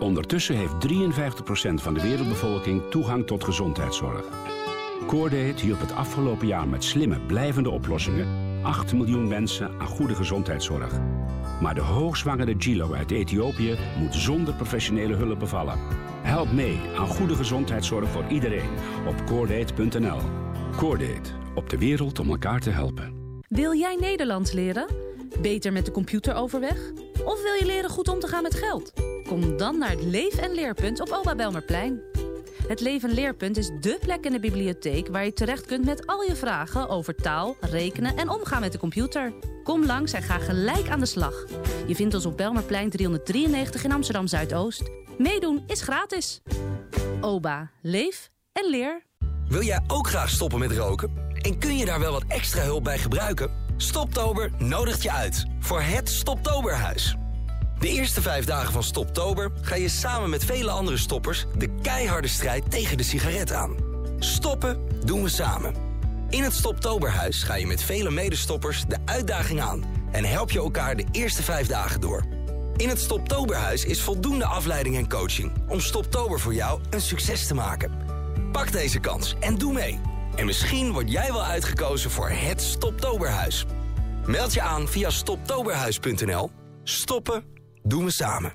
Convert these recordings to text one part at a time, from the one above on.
Ondertussen heeft 53% van de wereldbevolking toegang tot gezondheidszorg. Coordate hielp het afgelopen jaar met slimme, blijvende oplossingen 8 miljoen mensen aan goede gezondheidszorg. Maar de hoogzwangere Gilo uit Ethiopië moet zonder professionele hulp bevallen. Help mee aan goede gezondheidszorg voor iedereen op coordate.nl. Coordate, op de wereld om elkaar te helpen. Wil jij Nederlands leren? Beter met de computer overweg? Of wil je leren goed om te gaan met geld? Kom dan naar het Leef- en Leerpunt op Oba Belmerplein. Het Leef- en Leerpunt is dé plek in de bibliotheek... waar je terecht kunt met al je vragen over taal, rekenen en omgaan met de computer. Kom langs en ga gelijk aan de slag. Je vindt ons op Belmerplein 393 in Amsterdam-Zuidoost. Meedoen is gratis. Oba, leef en leer. Wil jij ook graag stoppen met roken? En kun je daar wel wat extra hulp bij gebruiken? Stoptober nodigt je uit voor het Stoptoberhuis. De eerste vijf dagen van Stoptober ga je samen met vele andere stoppers de keiharde strijd tegen de sigaret aan. Stoppen doen we samen. In het Stoptoberhuis ga je met vele medestoppers de uitdaging aan en help je elkaar de eerste vijf dagen door. In het Stoptoberhuis is voldoende afleiding en coaching om Stoptober voor jou een succes te maken. Pak deze kans en doe mee. En misschien word jij wel uitgekozen voor het Stoptoberhuis. Meld je aan via stoptoberhuis.nl. Stoppen doen we samen.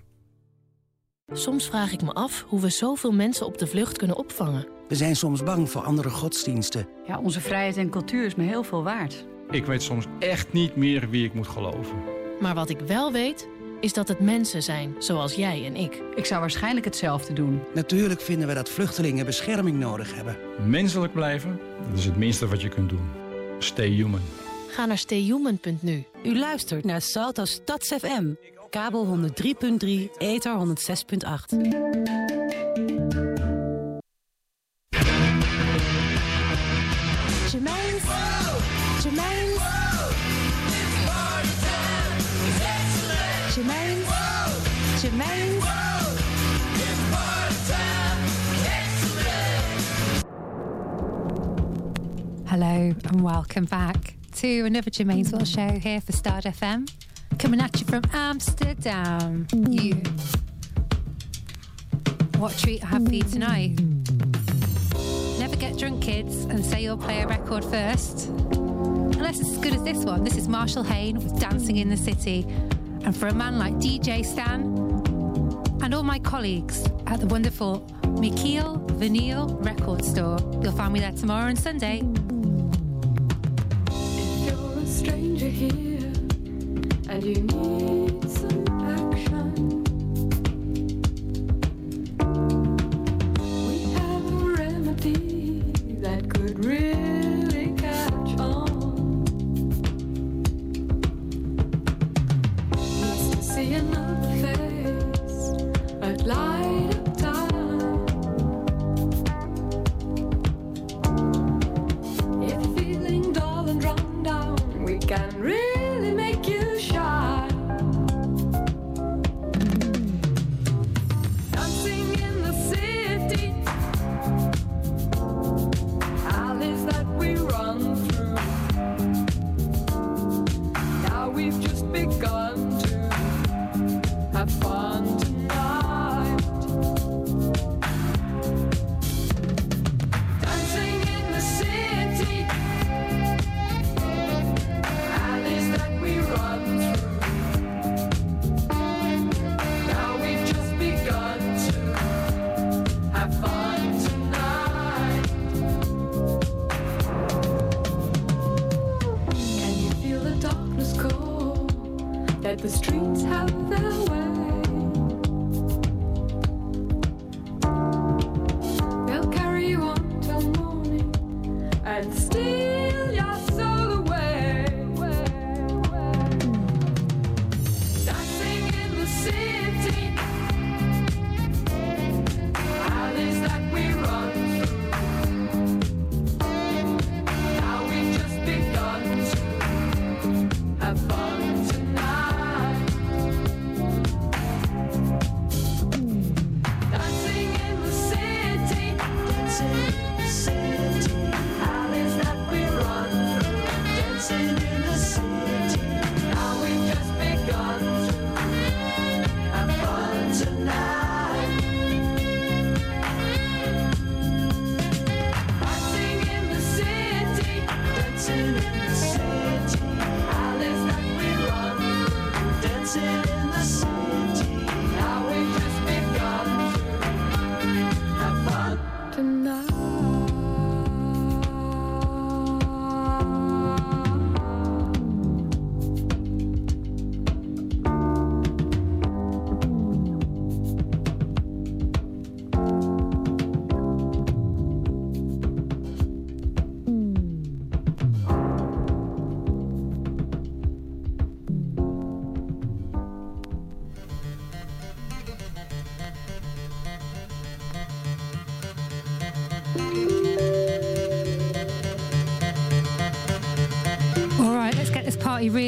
Soms vraag ik me af hoe we zoveel mensen op de vlucht kunnen opvangen. We zijn soms bang voor andere godsdiensten. Ja, onze vrijheid en cultuur is me heel veel waard. Ik weet soms echt niet meer wie ik moet geloven. Maar wat ik wel weet, is dat het mensen zijn, zoals jij en ik. Ik zou waarschijnlijk hetzelfde doen. Natuurlijk vinden we dat vluchtelingen bescherming nodig hebben. Menselijk blijven, dat is het minste wat je kunt doen. Stay human. Ga naar stayhuman.nu. U luistert naar Salto Stads FM. Kabel 103.3, ether 106.8. and welcome back to another Germaine's World Show here for Stads FM. Coming at you from Amsterdam. You. What treat I have for you tonight? Never get drunk, kids, and say you'll play a record first. Unless it's as good as this one. This is Marshall Hain with Dancing in the City. And for a man like DJ Stan and all my colleagues at the wonderful Mikeel Vinyl Record Store, you'll find me there tomorrow and Sunday. Stranger here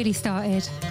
really started.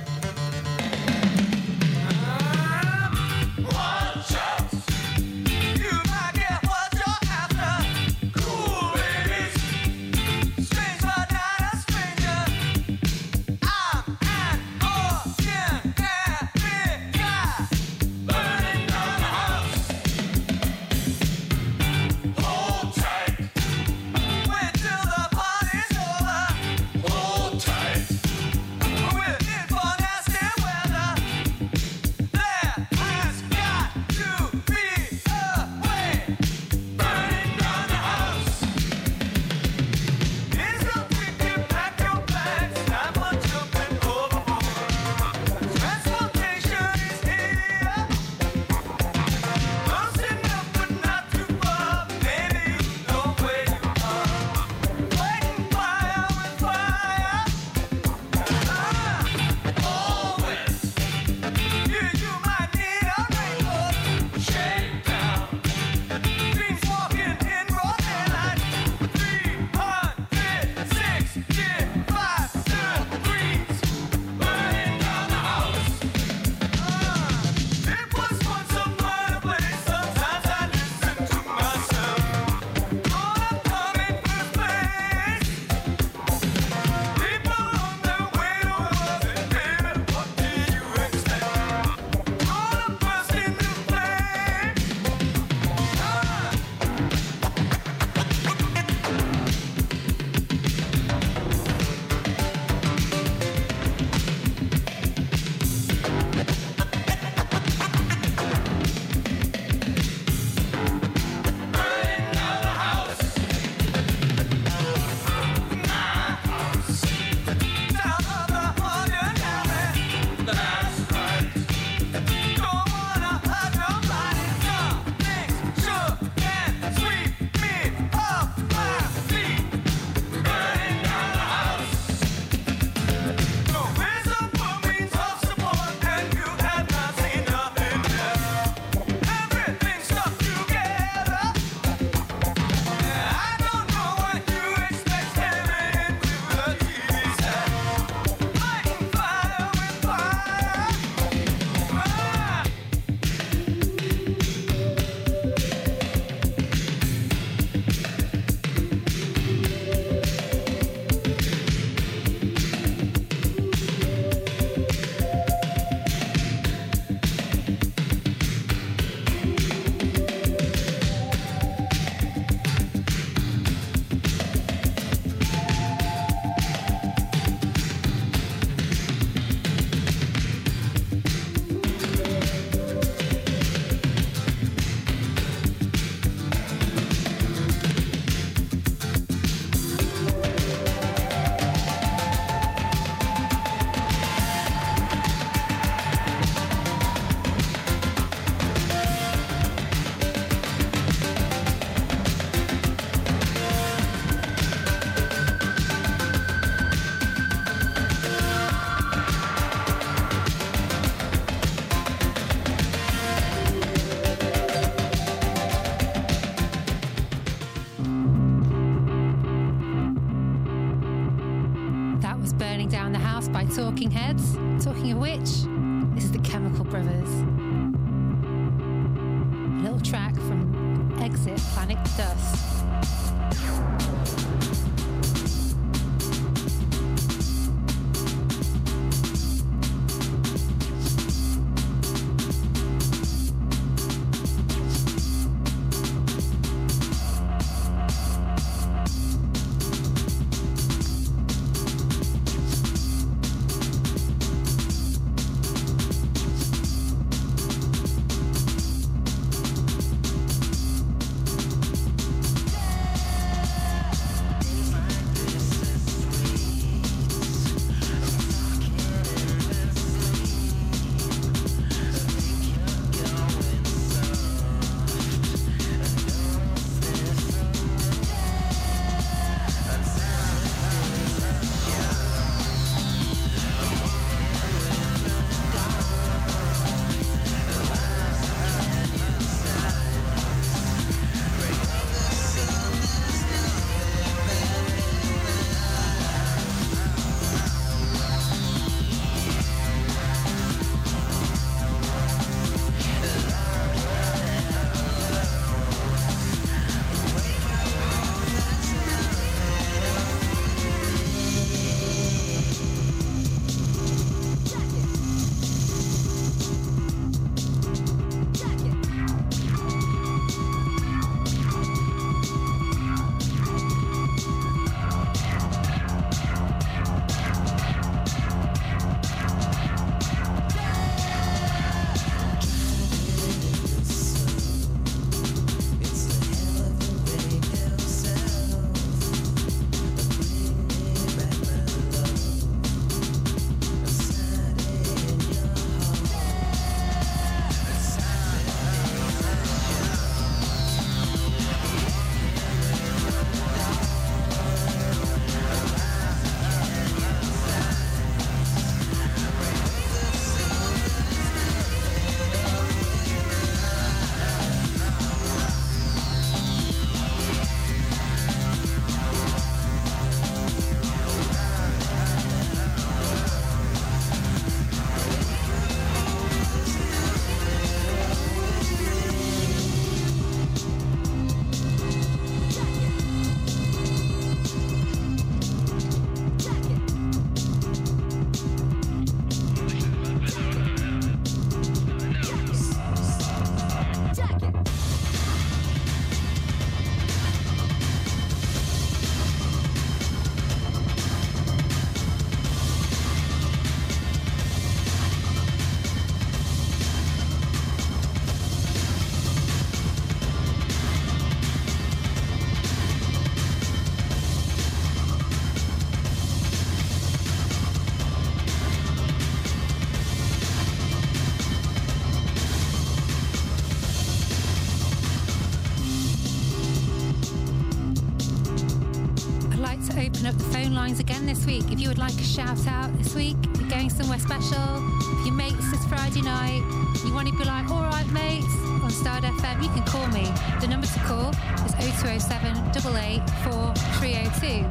Phone lines again this week. If you would like a shout out this week, you're going somewhere special, if your mates this Friday night, you want to be like, all right, mates, on Stads FM, you can call me. The number to call is 0207 884 302.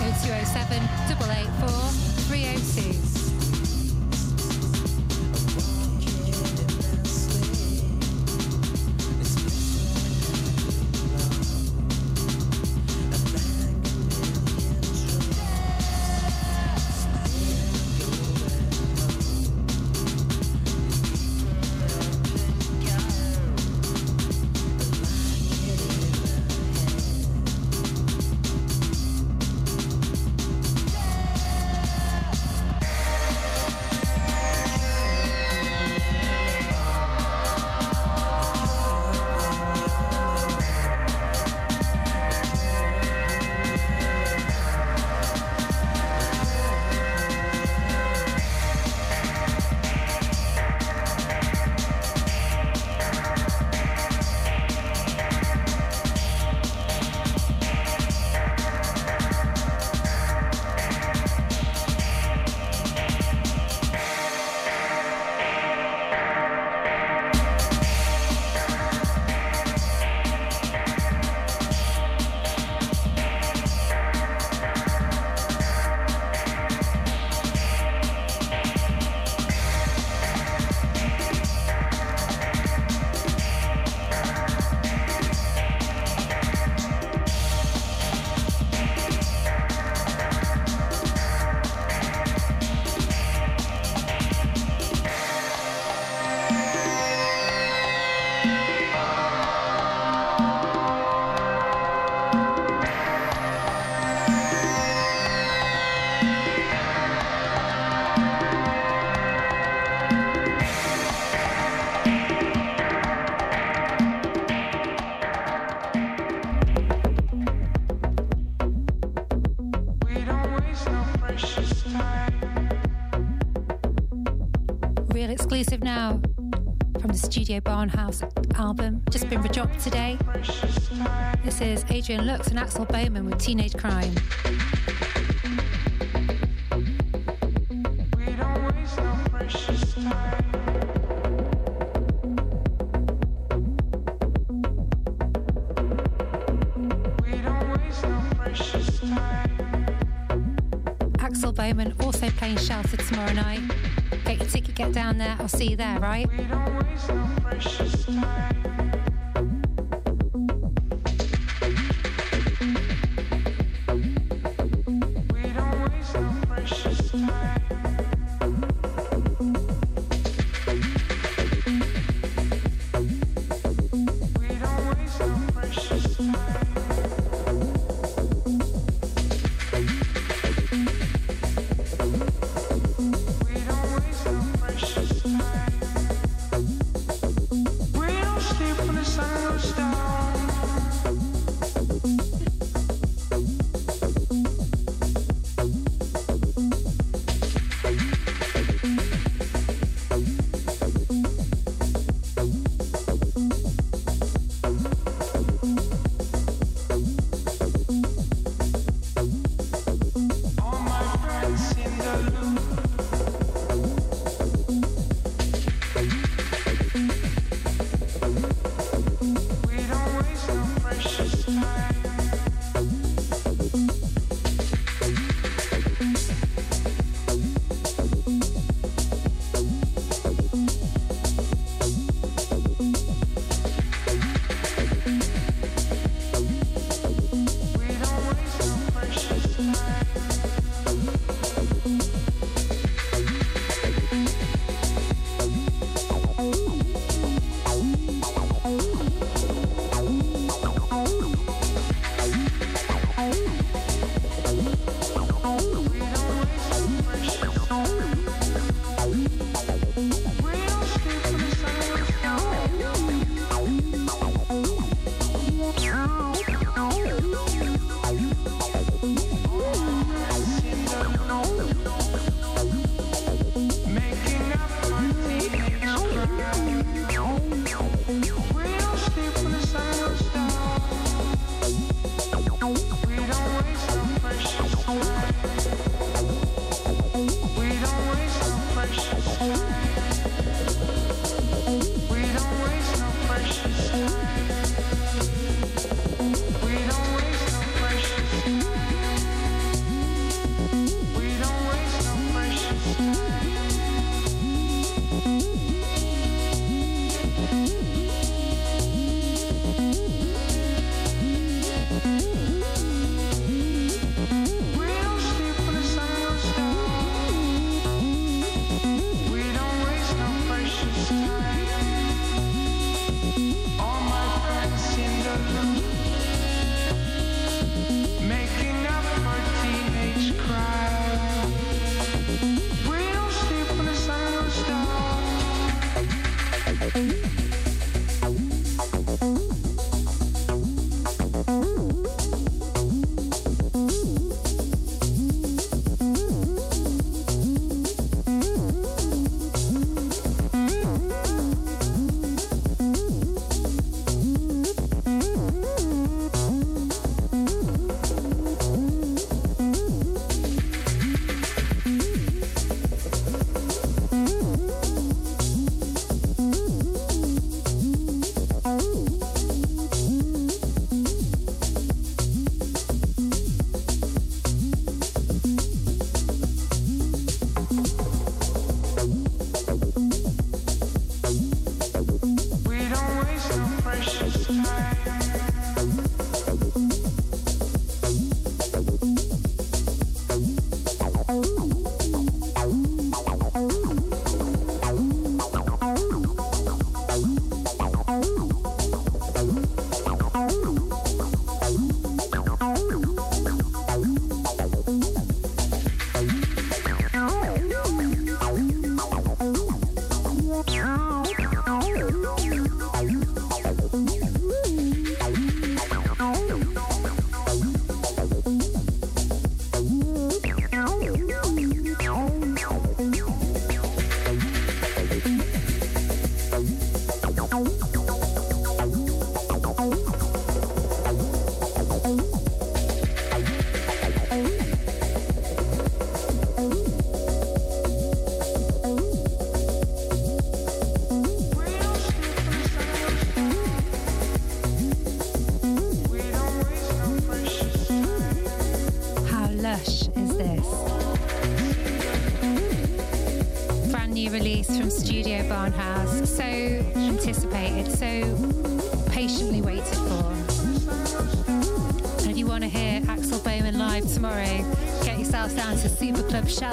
That's 0207 884 302. Barnhouse album, just been dropped today. This is Adrian Lux and Axel Boman with Teenage Crime. Axel Boman also playing Shelter tomorrow night. Get your ticket, get down there. I'll see you there, right? We don't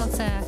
Club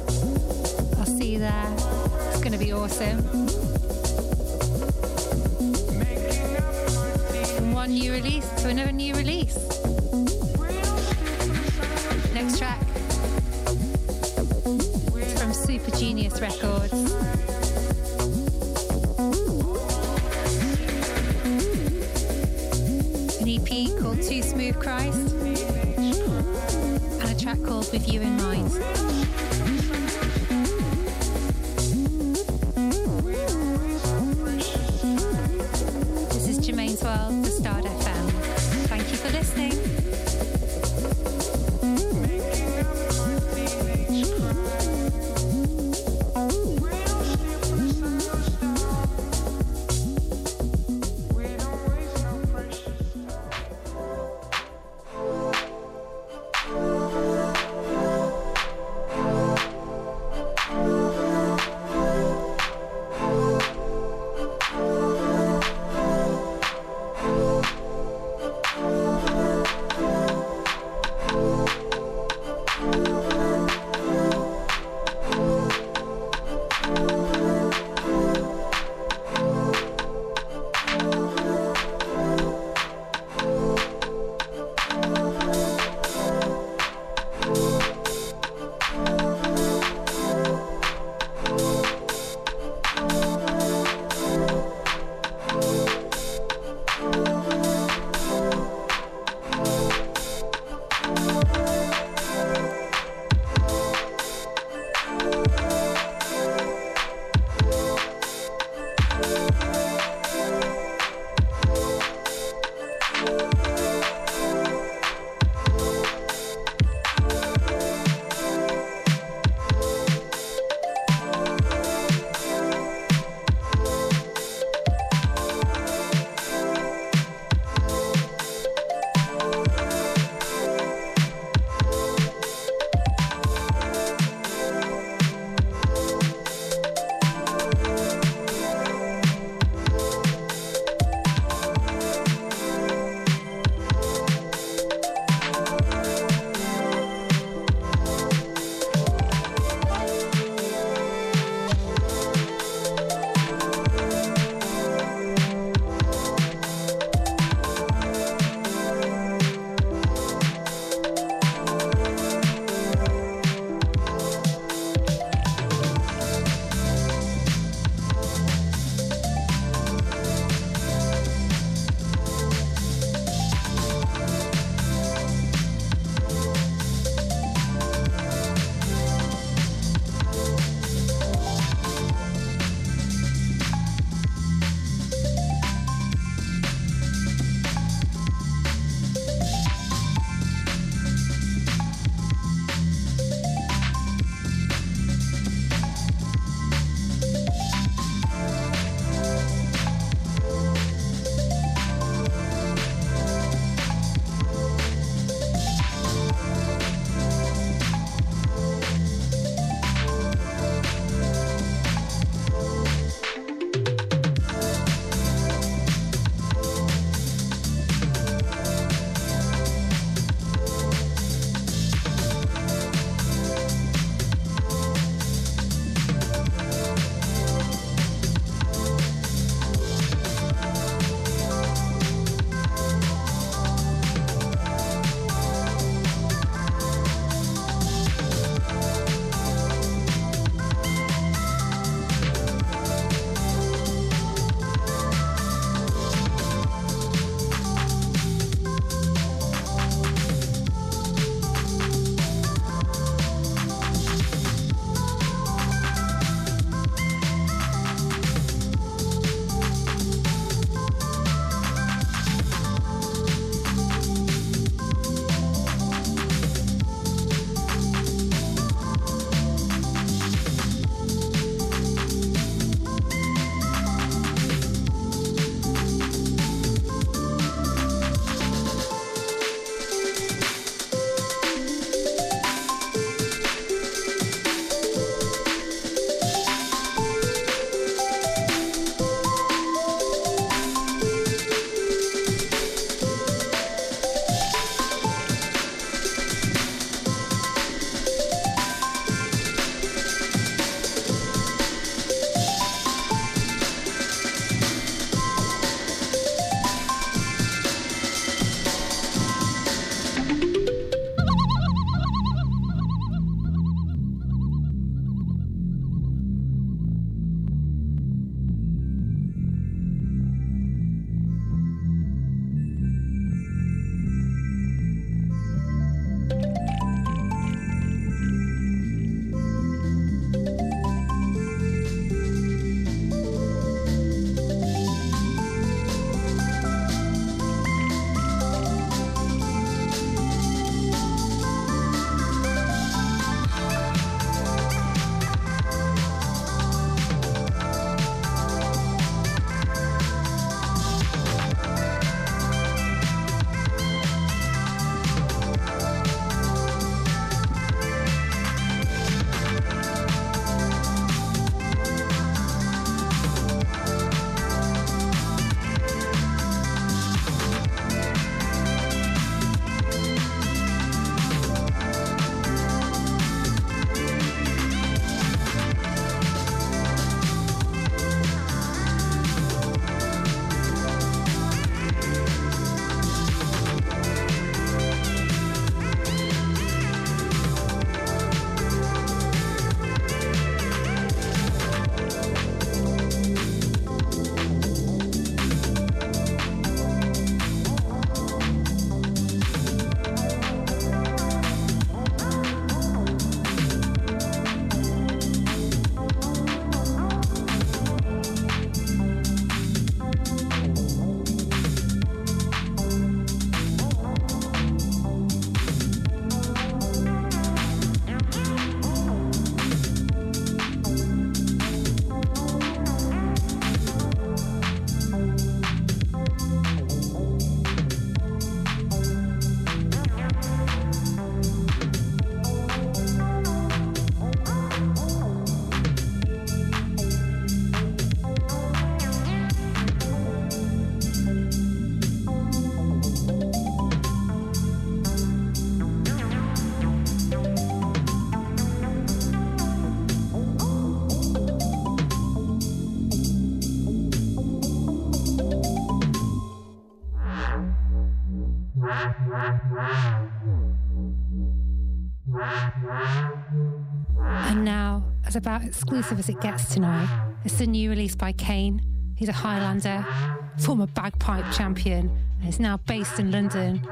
exclusive as it gets tonight, it's the new release by Kane. He's a Highlander, former bagpipe champion, and is now based in London.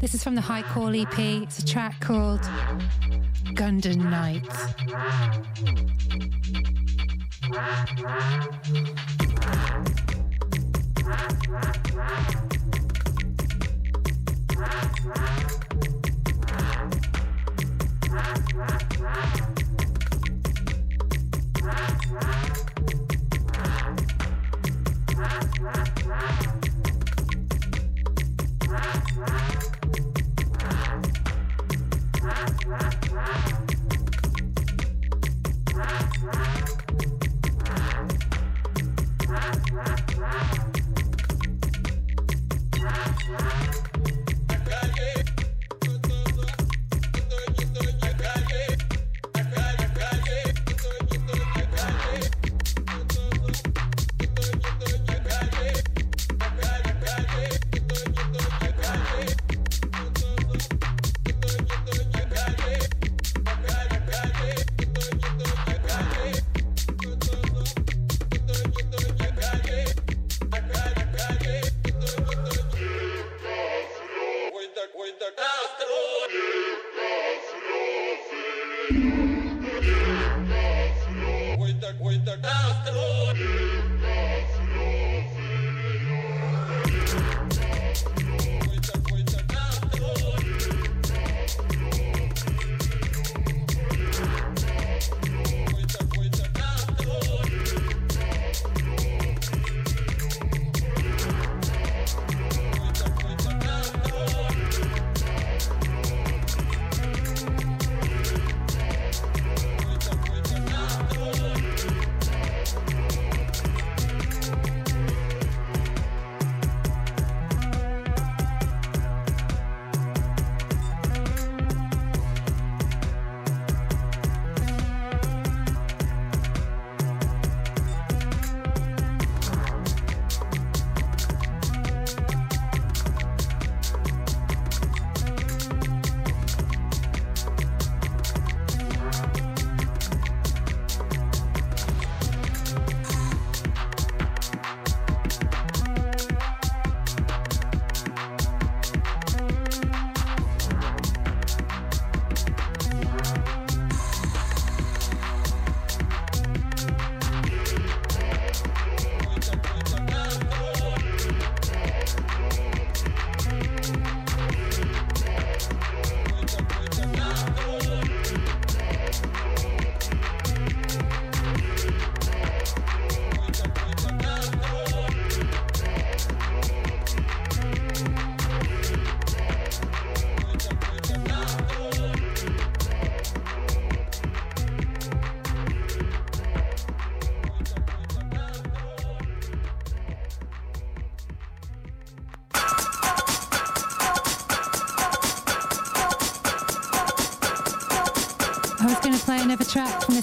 This is from the High Call EP. It's a track called Gundan Night. Another track from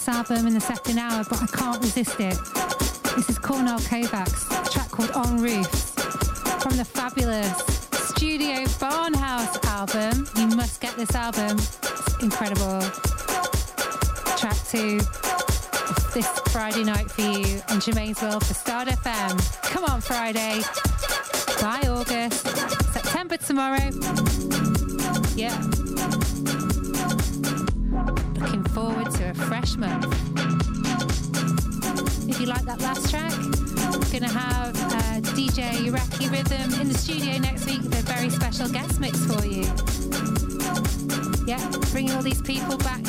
this album in the second hour, but I can't resist it. This is Cornel Kovacs, track called On Roofs from the fabulous Studio Barnhus album. You must get this album, it's incredible. Track two this Friday night for you on Germaine's World for Stads FM. Come on, Friday. Bye, August. September tomorrow. Yeah. If you like that last track, we're going to have uh, DJ Iraqi Rhythm in the studio next week with a very special guest mix for you. Yeah, bringing all these people back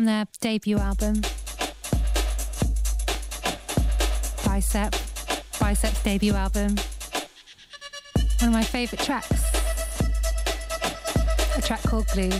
from their debut album, Bicep, Bicep's debut album. One of my favourite tracks, a track called Glue.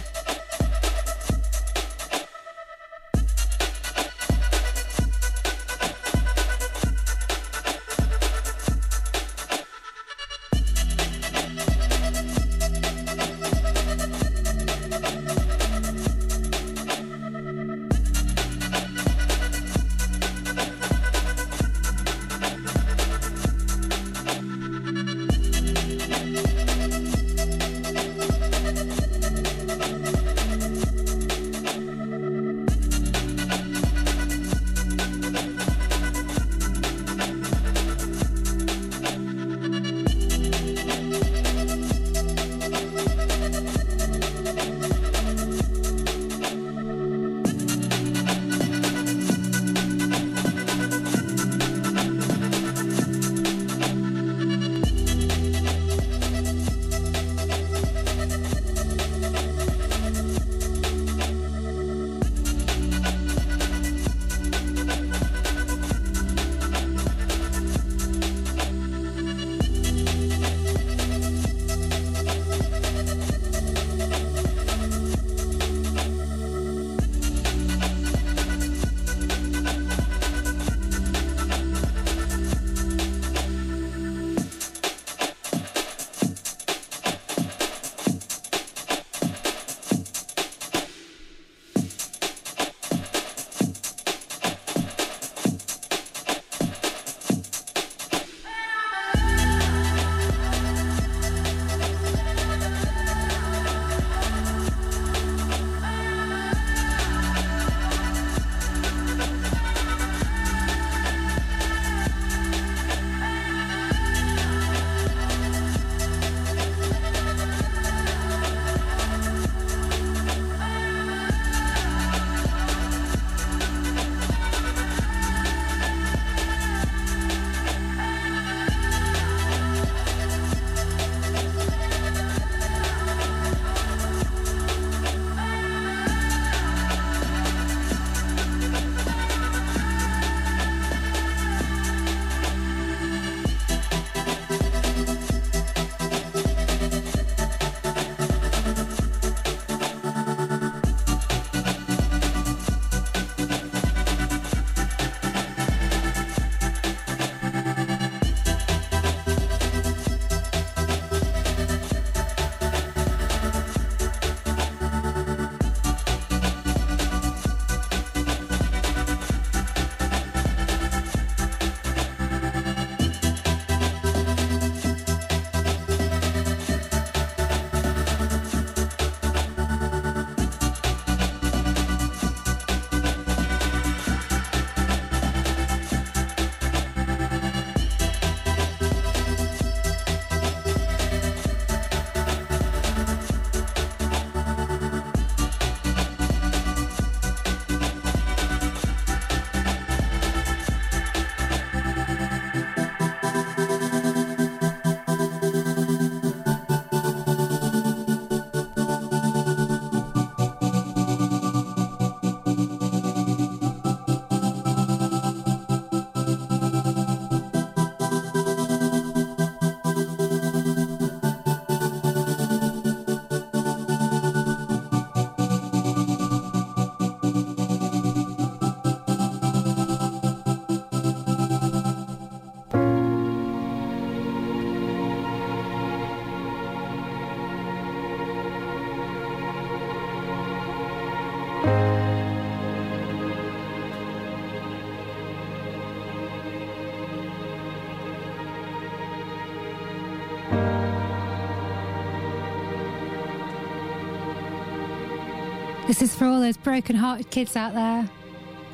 This is for all those broken hearted kids out there.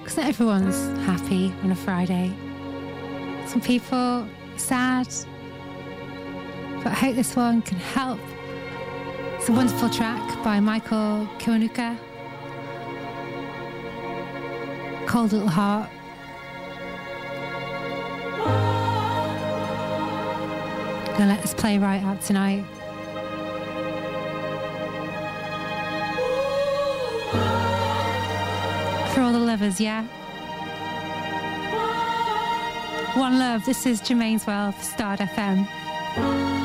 Because not everyone's happy on a Friday. Some people sad. But I hope this one can help. It's a wonderful track by Michael Kiwanuka. Cold Little Heart. Gonna let this play right out tonight. Lovers, yeah? One love. This is Germaine's World for Stads FM.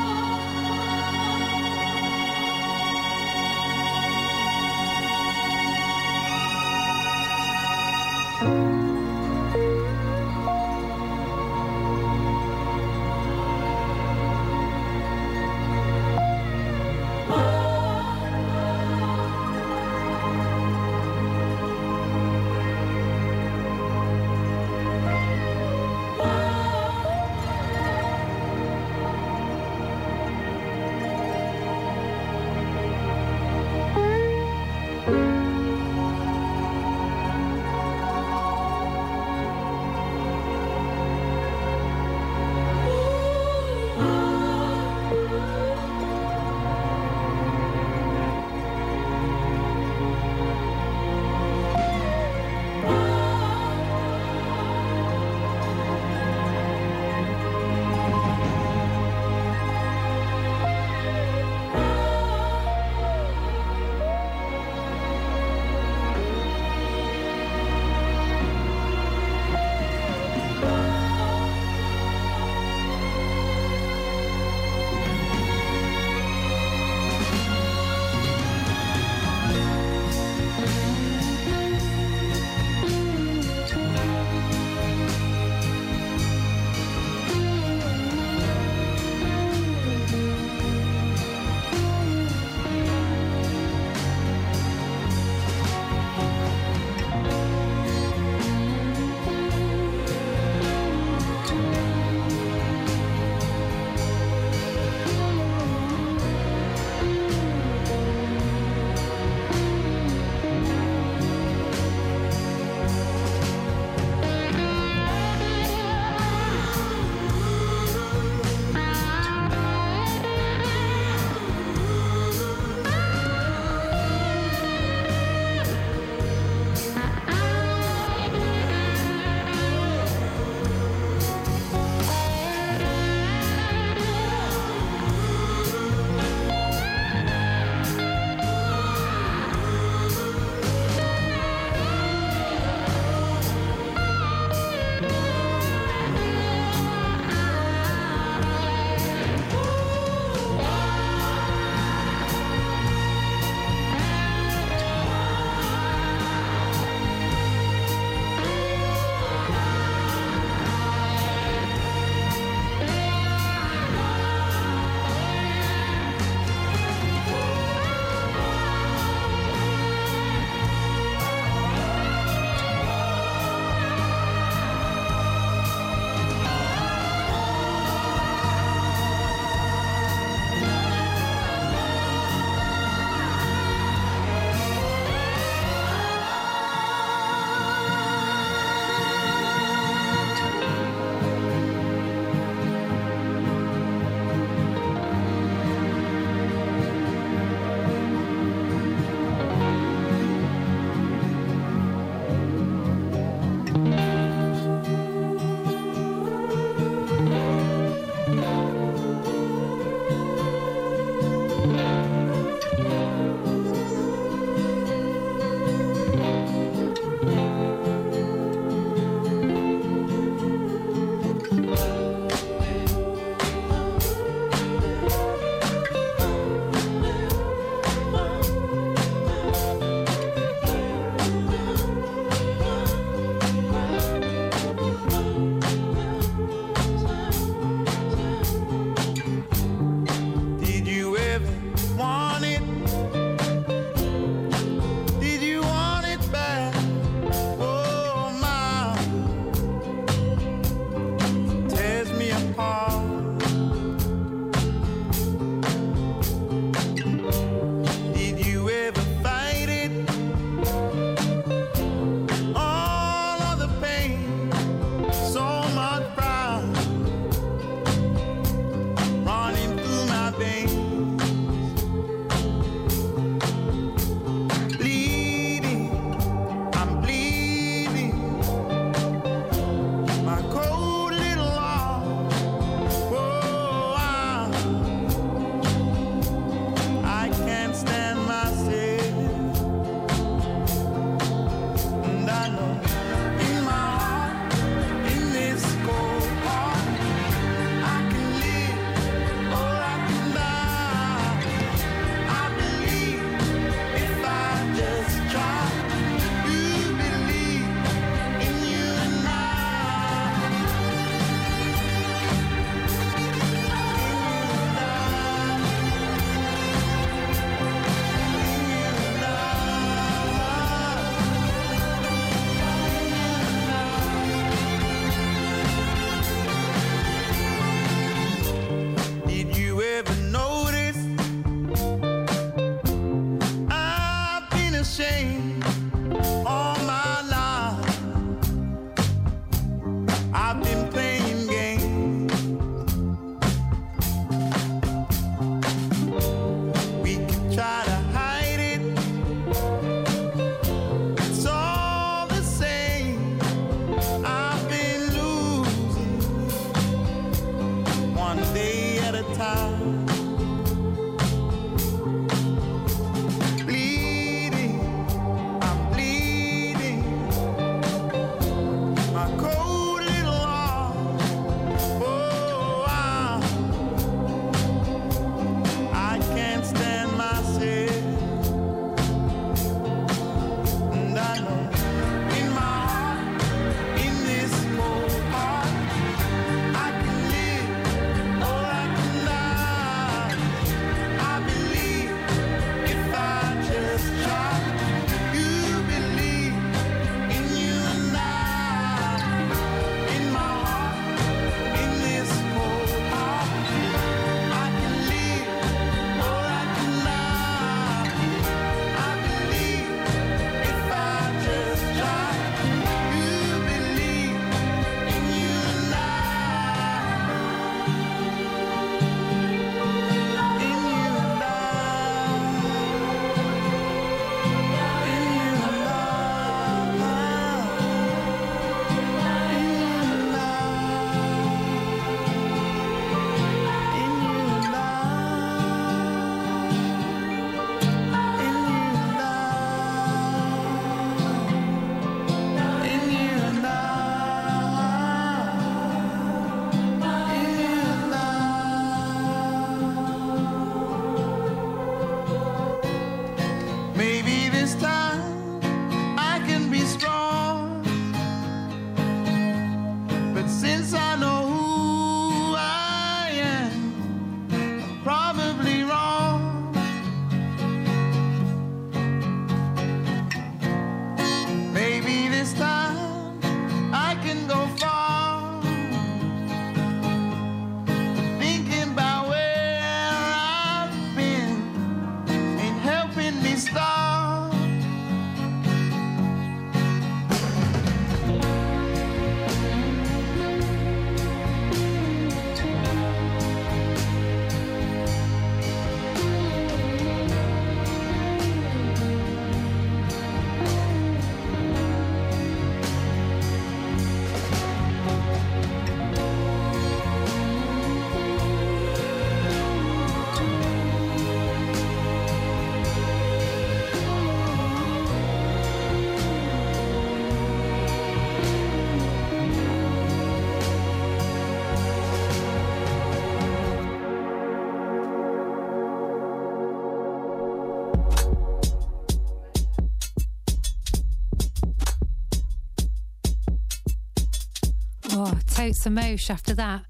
Oh, totes mosh after that.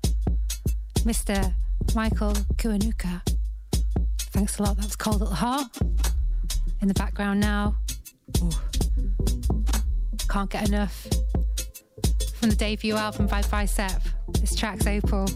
Mr. Michael Kiwanuka. Thanks a lot. That was Cold at the Heart. In the background now. Ooh. Can't get enough. From the debut album by Bicep. This track's Opal.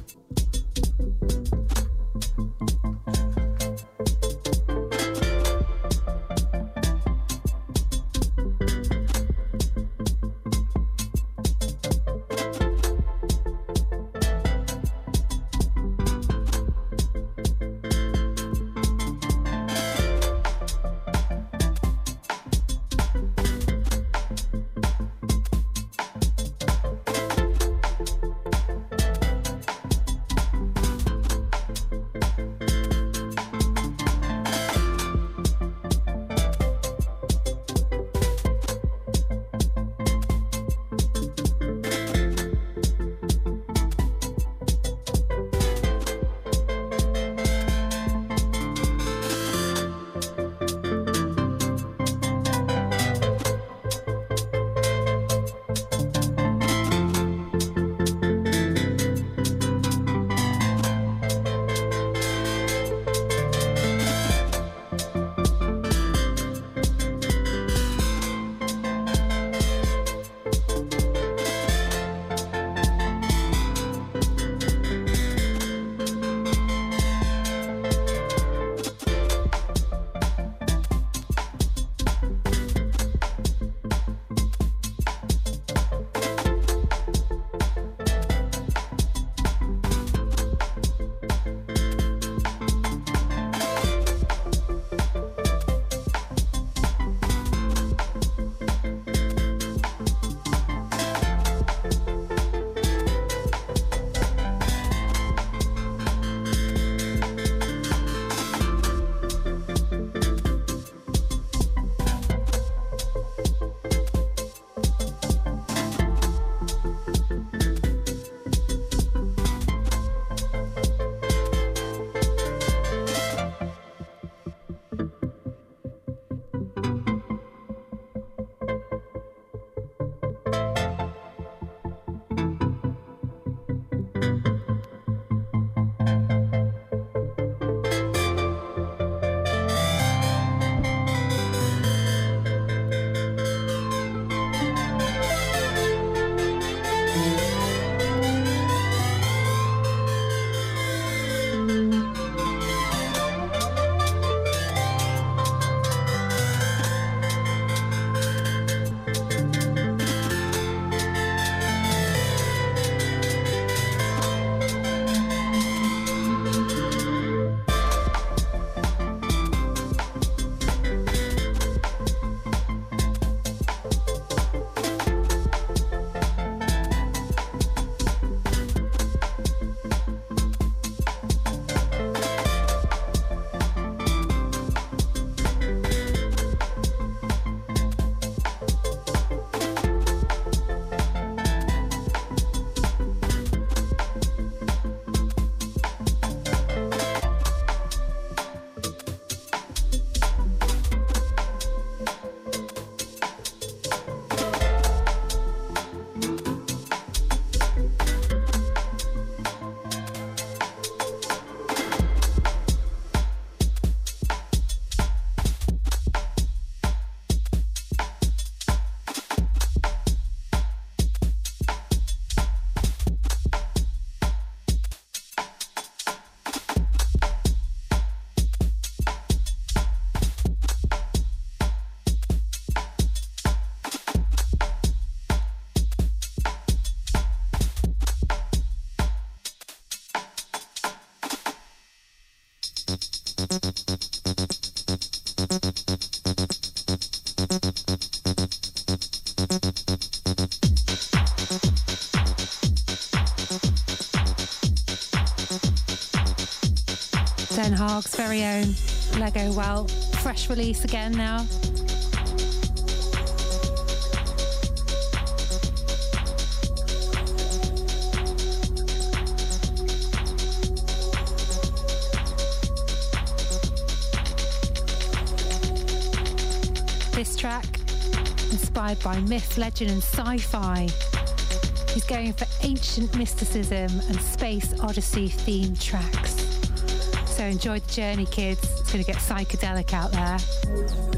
Haag's very own Legowelt. Fresh release again now. This track, inspired by myth, legend, and sci fi. He's going for ancient mysticism and space odyssey themed tracks. So enjoy the journey, kids. It's going to get psychedelic out there.